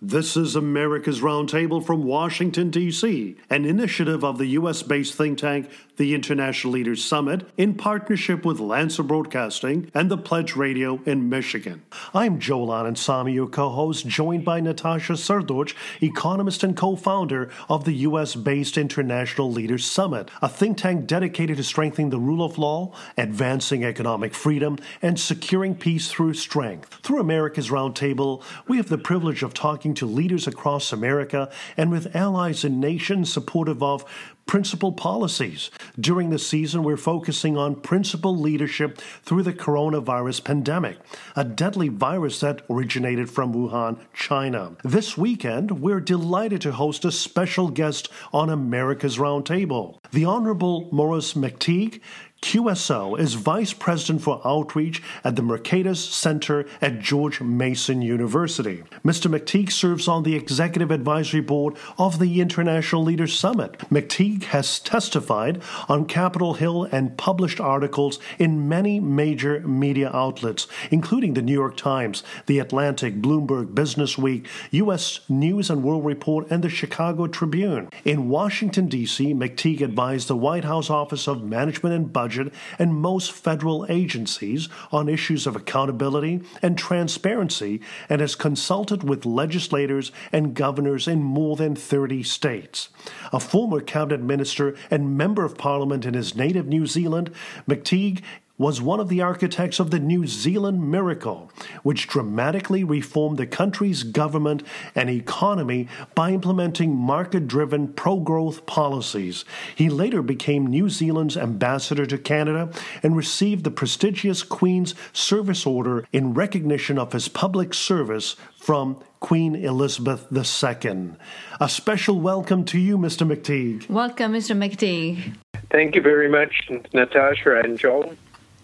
This is America's Roundtable from Washington, D.C., an initiative of the U.S. based think tank, the International Leaders Summit, in partnership with Lanser Broadcasting and the Pledge Radio in Michigan. I'm Joel Anand your co host, joined by Natasha Srdoc, economist and co founder of the U.S. based International Leaders Summit, a think tank dedicated to strengthening the rule of law, advancing economic freedom, and securing peace through strength. Through America's Roundtable, we have the privilege of talking talking to leaders across America and with allies and nations supportive of principal policies. During the season, we're focusing on principal leadership through the coronavirus pandemic, a deadly virus that originated from Wuhan, China. This weekend, we're delighted to host a special guest on America's Roundtable. The Honorable Maurice McTigue QSO is Vice President for Outreach at the Mercatus Center at George Mason University. Mr. McTigue serves on the Executive Advisory Board of the International Leaders Summit. McTigue has testified on Capitol Hill and published articles in many major media outlets, including the New York Times, The Atlantic, Bloomberg, Business Week, U.S. News and World Report, and the Chicago Tribune. In Washington, D.C., McTigue advised the White House Office of Management and Budget budget and most federal agencies on issues of accountability and transparency and has consulted with legislators and governors in more than 30 states. A former cabinet minister and member of parliament in his native New Zealand, McTigue was one of the architects of the New Zealand Miracle, which dramatically reformed the country's government and economy by implementing market driven pro growth policies. He later became New Zealand's ambassador to Canada and received the prestigious Queen's Service Order in recognition of his public service from Queen Elizabeth II. A special welcome to you, Mr. McTigue. Welcome, Mr. McTigue. Thank you very much, Natasha and Joel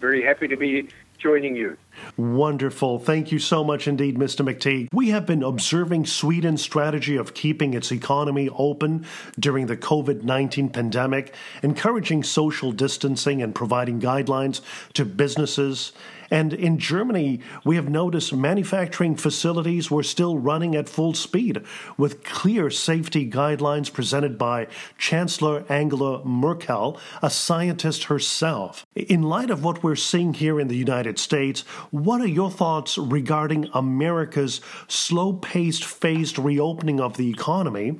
very happy to be joining you. Wonderful. Thank you so much indeed, Mr. McTigue. We have been observing Sweden's strategy of keeping its economy open during the COVID 19 pandemic, encouraging social distancing and providing guidelines to businesses and in Germany, we have noticed manufacturing facilities were still running at full speed with clear safety guidelines presented by Chancellor Angela Merkel, a scientist herself. In light of what we're seeing here in the United States, what are your thoughts regarding America's slow paced, phased reopening of the economy?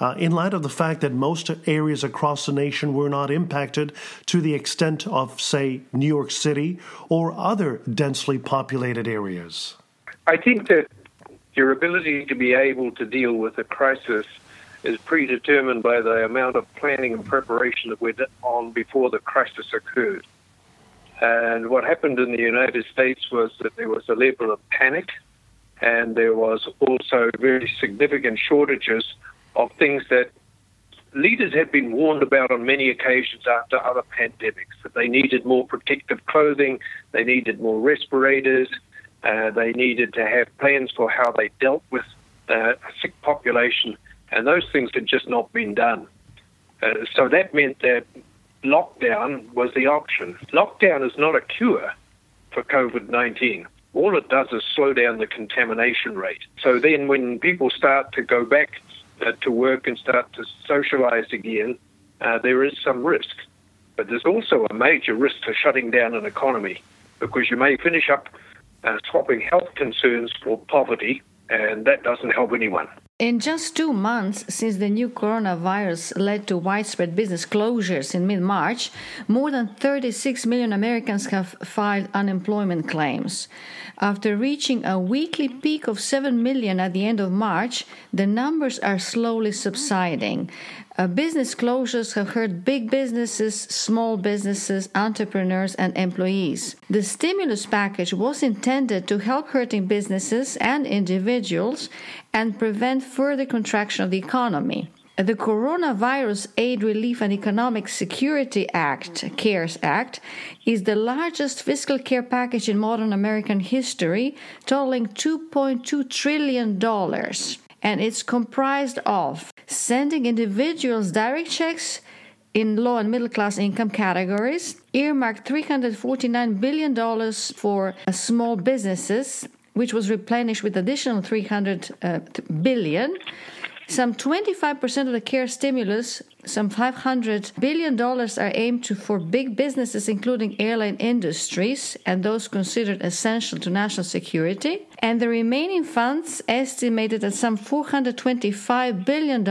Uh, in light of the fact that most areas across the nation were not impacted to the extent of, say, New York City or other densely populated areas? I think that your ability to be able to deal with a crisis is predetermined by the amount of planning and preparation that went on before the crisis occurred. And what happened in the United States was that there was a level of panic, and there was also very significant shortages of things that leaders had been warned about on many occasions after other pandemics that they needed more protective clothing, they needed more respirators, uh, they needed to have plans for how they dealt with uh, a sick population, and those things had just not been done. Uh, so that meant that lockdown was the option. Lockdown is not a cure for COVID 19. All it does is slow down the contamination rate. So then, when people start to go back uh, to work and start to socialize again, uh, there is some risk. But there's also a major risk to shutting down an economy because you may finish up uh, swapping health concerns for poverty, and that doesn't help anyone. In just two months since the new coronavirus led to widespread business closures in mid March, more than 36 million Americans have filed unemployment claims. After reaching a weekly peak of 7 million at the end of March, the numbers are slowly subsiding. Uh, business closures have hurt big businesses, small businesses, entrepreneurs, and employees. The stimulus package was intended to help hurting businesses and individuals and prevent further contraction of the economy. The Coronavirus Aid, Relief and Economic Security Act, CARES Act, is the largest fiscal care package in modern American history, totaling $2.2 trillion and it's comprised of sending individuals direct checks in low and middle class income categories, earmarked $349 billion for small businesses, which was replenished with additional 300 uh, billion. Some 25% of the CARE stimulus, some $500 billion, are aimed to, for big businesses, including airline industries and those considered essential to national security. And the remaining funds, estimated at some $425 billion,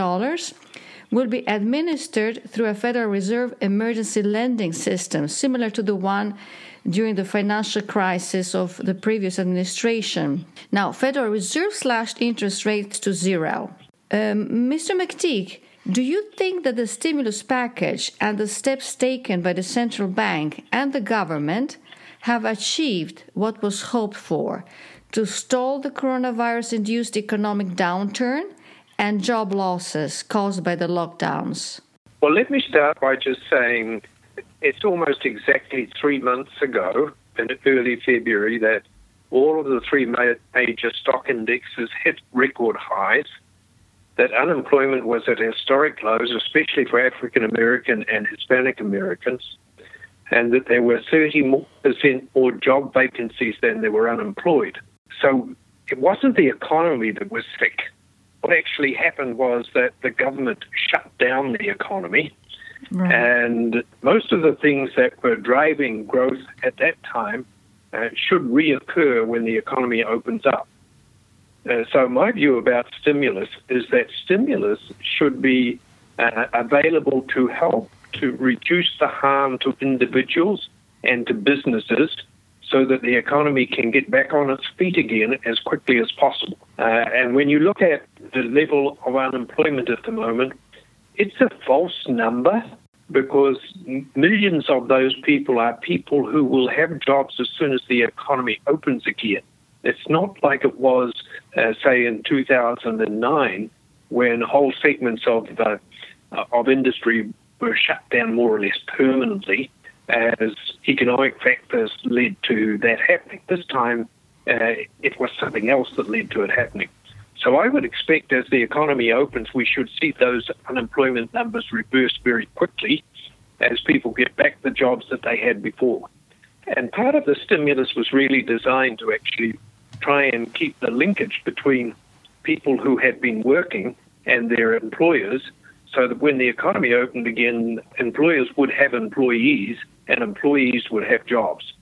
will be administered through a Federal Reserve emergency lending system, similar to the one during the financial crisis of the previous administration. Now, Federal Reserve slashed interest rates to zero. Um, Mr. McTigue, do you think that the stimulus package and the steps taken by the central bank and the government have achieved what was hoped for to stall the coronavirus induced economic downturn and job losses caused by the lockdowns? Well, let me start by just saying it's almost exactly three months ago, in early February, that all of the three major stock indexes hit record highs, that unemployment was at historic lows, especially for African American and Hispanic Americans, and that there were 30% more job vacancies than there were unemployed. So it wasn't the economy that was sick. What actually happened was that the government shut down the economy Right. And most of the things that were driving growth at that time uh, should reoccur when the economy opens up. Uh, so, my view about stimulus is that stimulus should be uh, available to help to reduce the harm to individuals and to businesses so that the economy can get back on its feet again as quickly as possible. Uh, and when you look at the level of unemployment at the moment, it's a false number because millions of those people are people who will have jobs as soon as the economy opens again. It's not like it was, uh, say, in 2009, when whole segments of uh, of industry were shut down more or less permanently, as economic factors led to that happening. This time, uh, it was something else that led to it happening. So I would expect as the economy opens, we should see those unemployment numbers reverse very quickly as people get back the jobs that they had before. And part of the stimulus was really designed to actually try and keep the linkage between people who had been working and their employers so that when the economy opened again, employers would have employees and employees would have jobs.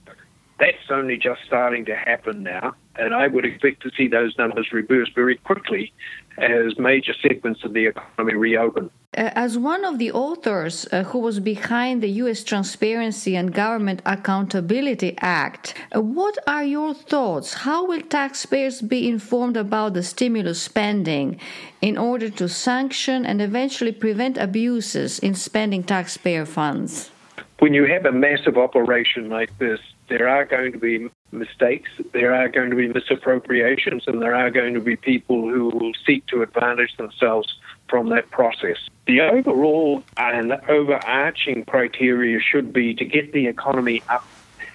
That's only just starting to happen now and I would expect to see those numbers reverse very quickly as major segments of the economy reopen. Uh, as one of the authors uh, who was behind the U.S. Transparency and Government Accountability Act, uh, what are your thoughts? How will taxpayers be informed about the stimulus spending in order to sanction and eventually prevent abuses in spending taxpayer funds? When you have a massive operation like this, there are going to be mistakes, there are going to be misappropriations, and there are going to be people who will seek to advantage themselves from that process. The overall and overarching criteria should be to get the economy up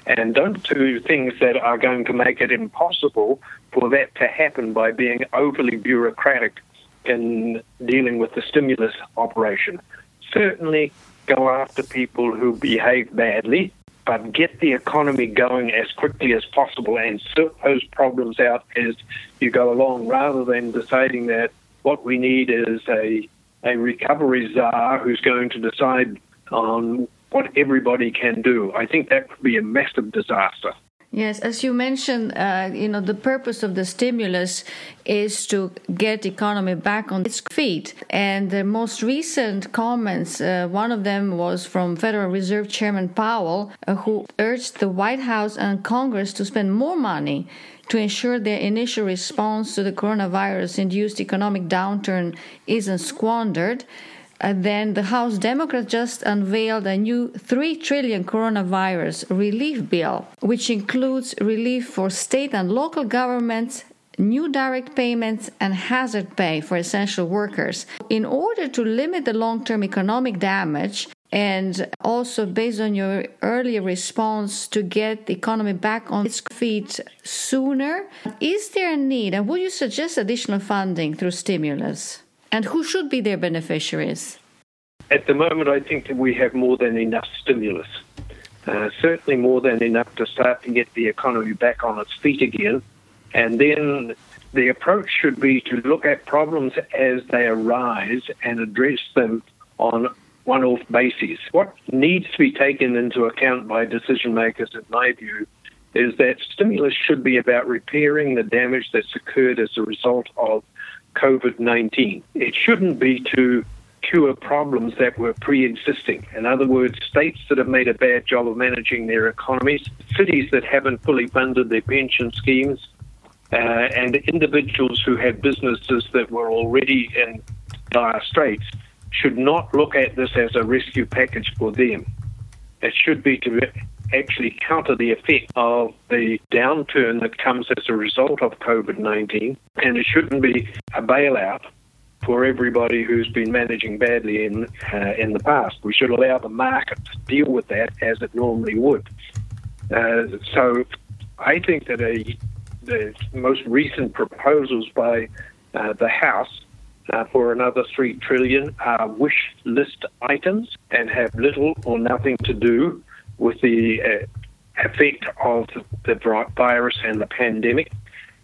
and don't do things that are going to make it impossible for that to happen by being overly bureaucratic in dealing with the stimulus operation. Certainly go after people who behave badly but get the economy going as quickly as possible and sort those problems out as you go along rather than deciding that what we need is a, a recovery czar who's going to decide on what everybody can do. I think that would be a massive disaster. Yes, as you mentioned, uh, you know the purpose of the stimulus is to get economy back on its feet. And the most recent comments, uh, one of them was from Federal Reserve Chairman Powell, uh, who urged the White House and Congress to spend more money to ensure their initial response to the coronavirus-induced economic downturn isn't squandered. And then the House Democrats just unveiled a new 3 trillion coronavirus relief bill, which includes relief for state and local governments, new direct payments, and hazard pay for essential workers. In order to limit the long term economic damage, and also based on your earlier response to get the economy back on its feet sooner, is there a need and would you suggest additional funding through stimulus? And who should be their beneficiaries? At the moment, I think that we have more than enough stimulus. Uh, certainly more than enough to start to get the economy back on its feet again. And then the approach should be to look at problems as they arise and address them on one off basis. What needs to be taken into account by decision makers, in my view, is that stimulus should be about repairing the damage that's occurred as a result of COVID 19. It shouldn't be to cure problems that were pre existing. In other words, states that have made a bad job of managing their economies, cities that haven't fully funded their pension schemes, uh, and individuals who had businesses that were already in dire straits should not look at this as a rescue package for them. It should be to actually counter the effect of the downturn that comes as a result of COVID 19, and it shouldn't be a bailout for everybody who's been managing badly in uh, in the past. We should allow the market to deal with that as it normally would. Uh, so, I think that a, the most recent proposals by uh, the House uh, for another three trillion are wish list items and have little or nothing to do with the uh, effect of the virus and the pandemic.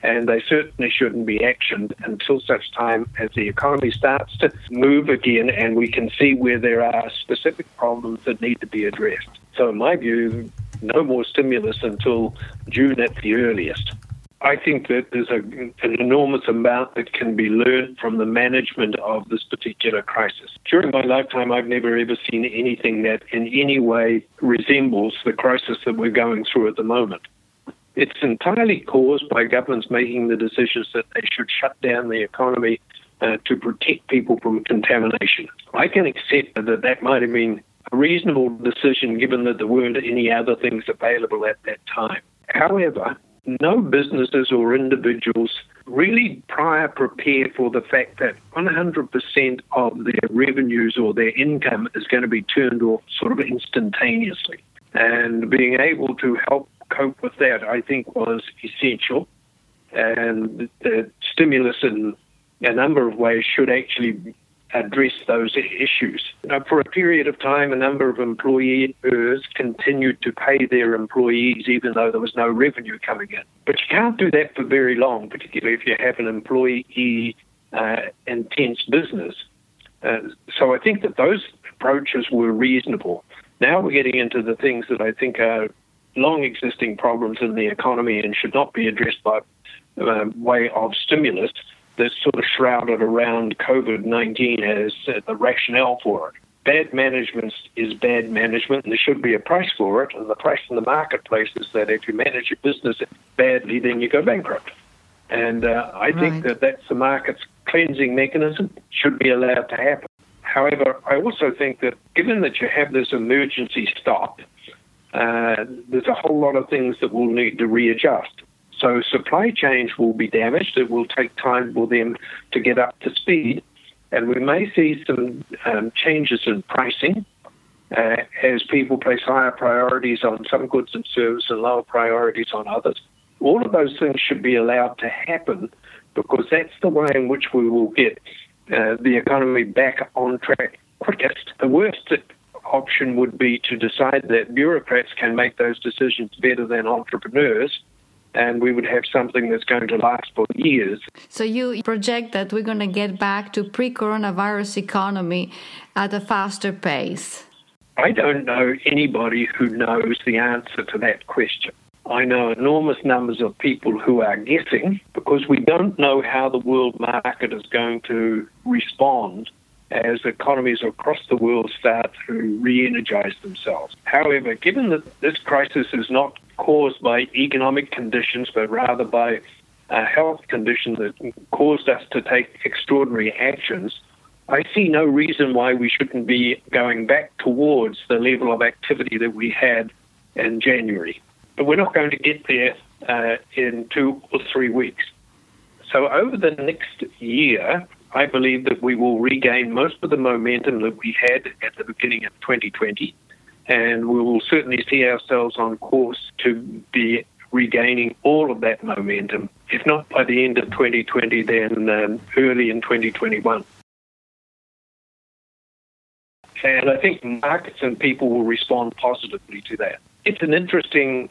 And they certainly shouldn't be actioned until such time as the economy starts to move again and we can see where there are specific problems that need to be addressed. So, in my view, no more stimulus until June at the earliest. I think that there's a, an enormous amount that can be learned from the management of this particular crisis. During my lifetime, I've never ever seen anything that in any way resembles the crisis that we're going through at the moment. It's entirely caused by governments making the decisions that they should shut down the economy uh, to protect people from contamination. I can accept that that might have been a reasonable decision given that there weren't any other things available at that time. However, no businesses or individuals really prior prepare for the fact that 100% of their revenues or their income is going to be turned off sort of instantaneously. And being able to help cope with that, I think, was essential. And the stimulus in a number of ways should actually address those issues. Now, for a period of time, a number of employers continued to pay their employees even though there was no revenue coming in. But you can't do that for very long, particularly if you have an employee uh, intense business. Uh, so I think that those approaches were reasonable. Now we're getting into the things that I think are long existing problems in the economy and should not be addressed by uh, way of stimulus that's sort of shrouded around COVID 19 as the rationale for it. Bad management is bad management, and there should be a price for it. And the price in the marketplace is that if you manage your business badly, then you go bankrupt. And uh, I right. think that that's the market's cleansing mechanism, should be allowed to happen. However, I also think that given that you have this emergency stop, uh, there's a whole lot of things that will need to readjust. So supply chains will be damaged. It will take time for them to get up to speed. And we may see some um, changes in pricing uh, as people place higher priorities on some goods and services and lower priorities on others. All of those things should be allowed to happen because that's the way in which we will get uh, the economy back on track quickest. The worst option would be to decide that bureaucrats can make those decisions better than entrepreneurs and we would have something that's going to last for years. So you project that we're going to get back to pre-coronavirus economy at a faster pace? I don't know anybody who knows the answer to that question. I know enormous numbers of people who are guessing because we don't know how the world market is going to respond as economies across the world start to re energize themselves. However, given that this crisis is not caused by economic conditions, but rather by a health condition that caused us to take extraordinary actions, I see no reason why we shouldn't be going back towards the level of activity that we had in January. But we're not going to get there uh, in two or three weeks. So, over the next year, I believe that we will regain most of the momentum that we had at the beginning of 2020 and we will certainly see ourselves on course to be regaining all of that momentum, if not by the end of 2020, then um, early in 2021. And I think markets and people will respond positively to that. It's an interesting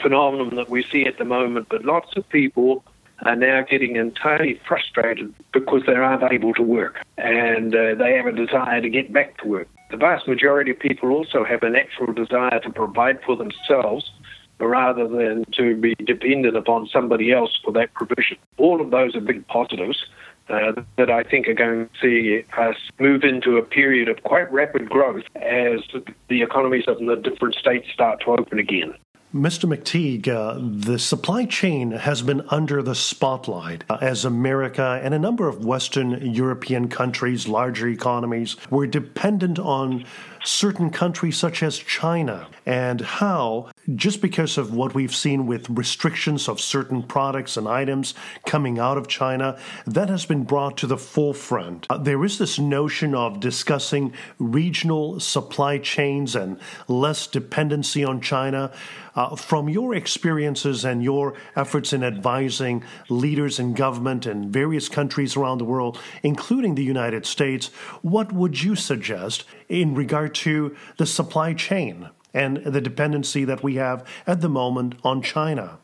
phenomenon that we see at the moment, but lots of people are now getting entirely frustrated because they aren't able to work and uh, they have a desire to get back to work. The vast majority of people also have a natural desire to provide for themselves rather than to be dependent upon somebody else for that provision. All of those are big positives. Uh, that I think are going to see us move into a period of quite rapid growth as the economies of the different states start to open again. Mr. McTigue, uh, the supply chain has been under the spotlight uh, as America and a number of Western European countries, larger economies, were dependent on certain countries such as China and how, just because of what we've seen with restrictions of certain products and items coming out of China, that has been brought to the forefront. Uh, there is this notion of discussing regional supply chains and less dependency on China. Uh, from your experiences and your efforts in advising leaders in government in various countries around the world, including the United States, what would you suggest in regard to the supply chain and the dependency that we have at the moment on China?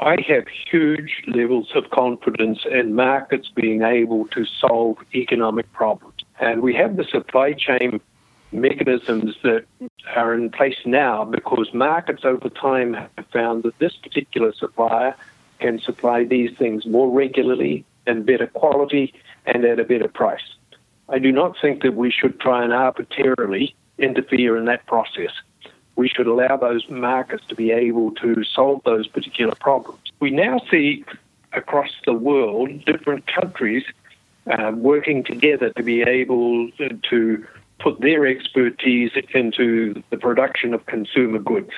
I have huge levels of confidence in markets being able to solve economic problems. And we have the supply chain mechanisms that are in place now because markets over time have found that this particular supplier can supply these things more regularly and better quality and at a better price. I do not think that we should try and arbitrarily interfere in that process. We should allow those markets to be able to solve those particular problems. We now see across the world different countries uh, working together to be able to put their expertise into the production of consumer goods.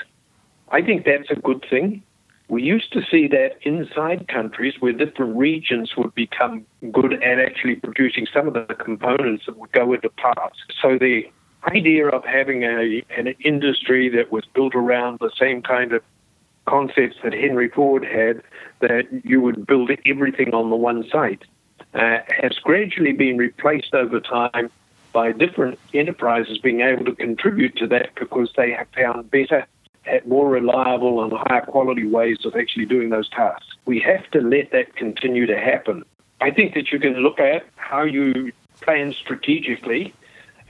I think that's a good thing. We used to see that inside countries where different regions would become good at actually producing some of the components that would go into parts. So the idea of having a, an industry that was built around the same kind of concepts that Henry Ford had, that you would build everything on the one site, uh, has gradually been replaced over time by different enterprises being able to contribute to that because they have found better more reliable and higher quality ways of actually doing those tasks. We have to let that continue to happen. I think that you can look at how you plan strategically.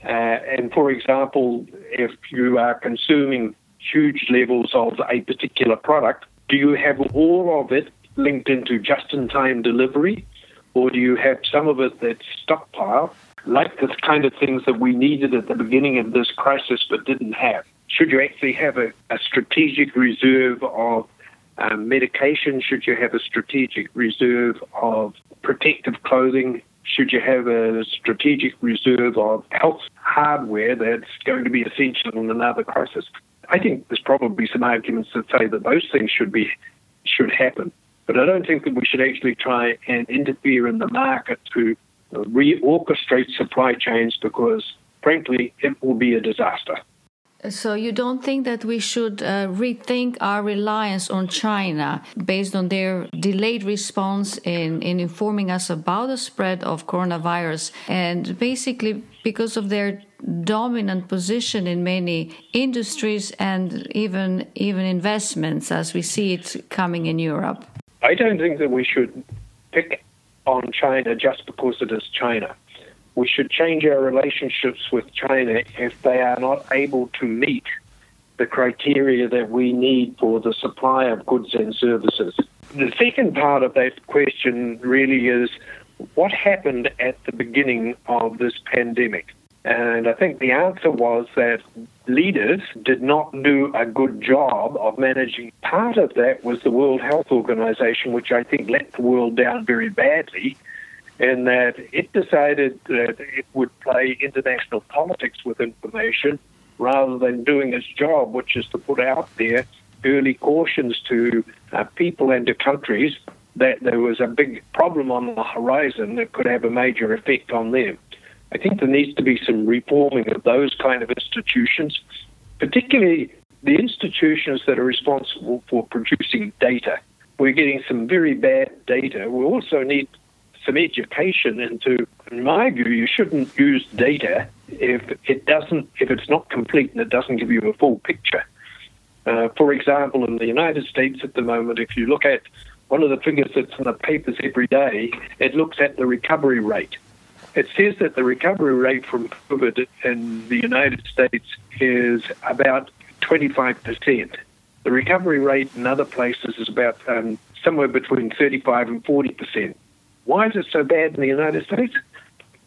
Uh, and for example, if you are consuming huge levels of a particular product, do you have all of it linked into just in time delivery? Or do you have some of it that's stockpile, like the kind of things that we needed at the beginning of this crisis but didn't have? Should you actually have a, a strategic reserve of um, medication? Should you have a strategic reserve of protective clothing? Should you have a strategic reserve of health hardware that's going to be essential in another crisis? I think there's probably some arguments that say that those things should be should happen, but I don't think that we should actually try and interfere in the market to reorchestrate supply chains because, frankly, it will be a disaster. So you don't think that we should uh, rethink our reliance on China based on their delayed response in, in informing us about the spread of coronavirus and basically because of their dominant position in many industries and even even investments as we see it coming in Europe? I don't think that we should pick on China just because it is China we should change our relationships with China if they are not able to meet the criteria that we need for the supply of goods and services. The second part of that question really is what happened at the beginning of this pandemic? And I think the answer was that leaders did not do a good job of managing. Part of that was the World Health Organization, which I think let the world down very badly in that it decided that it would play international politics with information rather than doing its job, which is to put out there early cautions to uh, people and to countries that there was a big problem on the horizon that could have a major effect on them. I think there needs to be some reforming of those kind of institutions, particularly the institutions that are responsible for producing data. We're getting some very bad data. We also need some education into, in my view, you shouldn't use data if it doesn't, if it's not complete and it doesn't give you a full picture. Uh, for example, in the United States at the moment, if you look at one of the figures that's in the papers every day, it looks at the recovery rate. It says that the recovery rate from COVID in the United States is about 25%. The recovery rate in other places is about um, somewhere between 35 and 40%. Why is it so bad in the United States?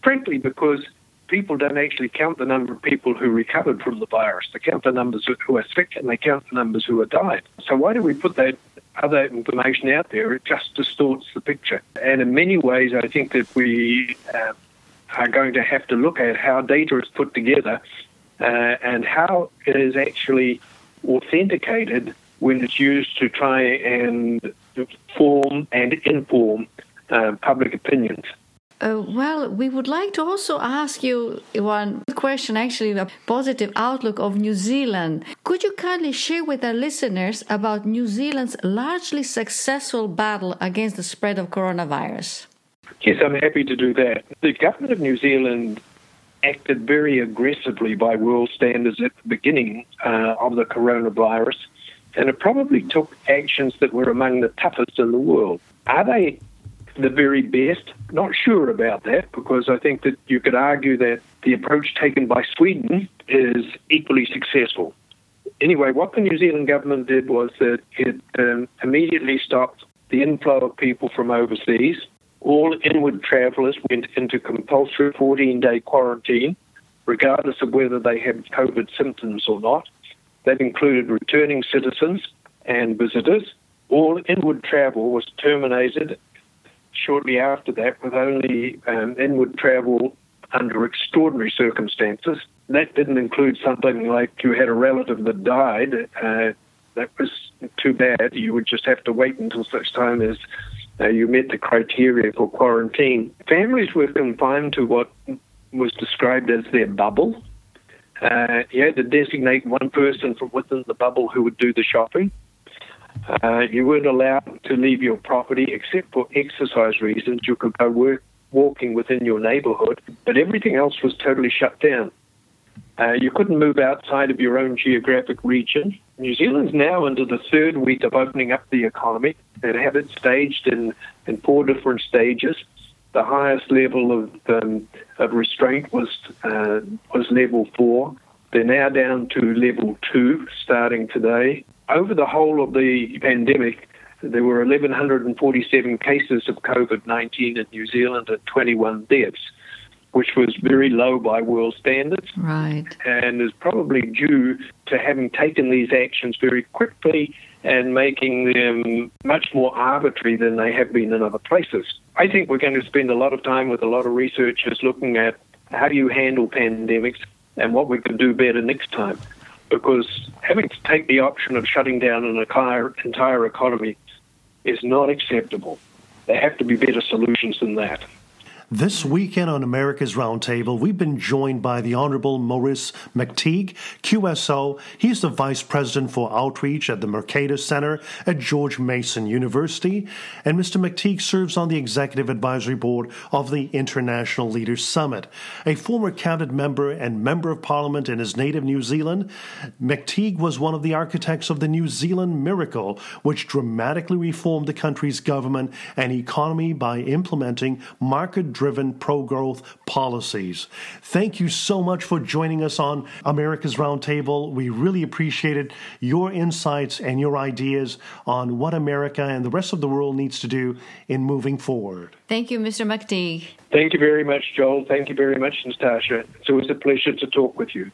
Frankly, because people don't actually count the number of people who recovered from the virus. They count the numbers who are sick and they count the numbers who have died. So why do we put that other information out there? It just distorts the picture. And in many ways, I think that we uh, are going to have to look at how data is put together uh, and how it is actually authenticated when it's used to try and form and inform uh, public opinions. Uh, well, we would like to also ask you one question, actually, the positive outlook of New Zealand. Could you kindly share with our listeners about New Zealand's largely successful battle against the spread of coronavirus? Yes, I'm happy to do that. The government of New Zealand acted very aggressively by world standards at the beginning uh, of the coronavirus, and it probably took actions that were among the toughest in the world. Are they the very best? Not sure about that because I think that you could argue that the approach taken by Sweden is equally successful. Anyway, what the New Zealand government did was that it um, immediately stopped the inflow of people from overseas. All inward travellers went into compulsory 14 day quarantine, regardless of whether they had COVID symptoms or not. That included returning citizens and visitors. All inward travel was terminated shortly after that with only um, inward travel under extraordinary circumstances. That didn't include something like you had a relative that died. Uh, that was too bad. You would just have to wait until such time as uh, you met the criteria for quarantine. Families were confined to what was described as their bubble. Uh, you had to designate one person from within the bubble who would do the shopping. Uh, you weren't allowed to leave your property except for exercise reasons. You could go work, walking within your neighborhood, but everything else was totally shut down. Uh, you couldn't move outside of your own geographic region. New Zealand's now into the third week of opening up the economy. They have it staged in, in four different stages. The highest level of, um, of restraint was uh, was level four. They're now down to level two starting today over the whole of the pandemic, there were 1,147 cases of COVID 19 in New Zealand and 21 deaths, which was very low by world standards. Right. And is probably due to having taken these actions very quickly and making them much more arbitrary than they have been in other places. I think we're going to spend a lot of time with a lot of researchers looking at how do you handle pandemics and what we can do better next time because having to take the option of shutting down an entire, entire economy is not acceptable. There have to be better solutions than that. This weekend on America's Roundtable, we've been joined by the Honorable Maurice McTigue, QSO. He's the Vice President for Outreach at the Mercatus Center at George Mason University. And Mr. McTigue serves on the Executive Advisory Board of the International Leaders Summit. A former cabinet member and member of parliament in his native New Zealand, McTigue was one of the architects of the New Zealand Miracle, which dramatically reformed the country's government and economy by implementing market driven pro growth policies. Thank you so much for joining us on America's Roundtable. We really appreciated your insights and your ideas on what America and the rest of the world needs to do in moving forward. Thank you, Mr. McTigue. Thank you very much, Joel. Thank you very much, Natasha. It's always a pleasure to talk with you.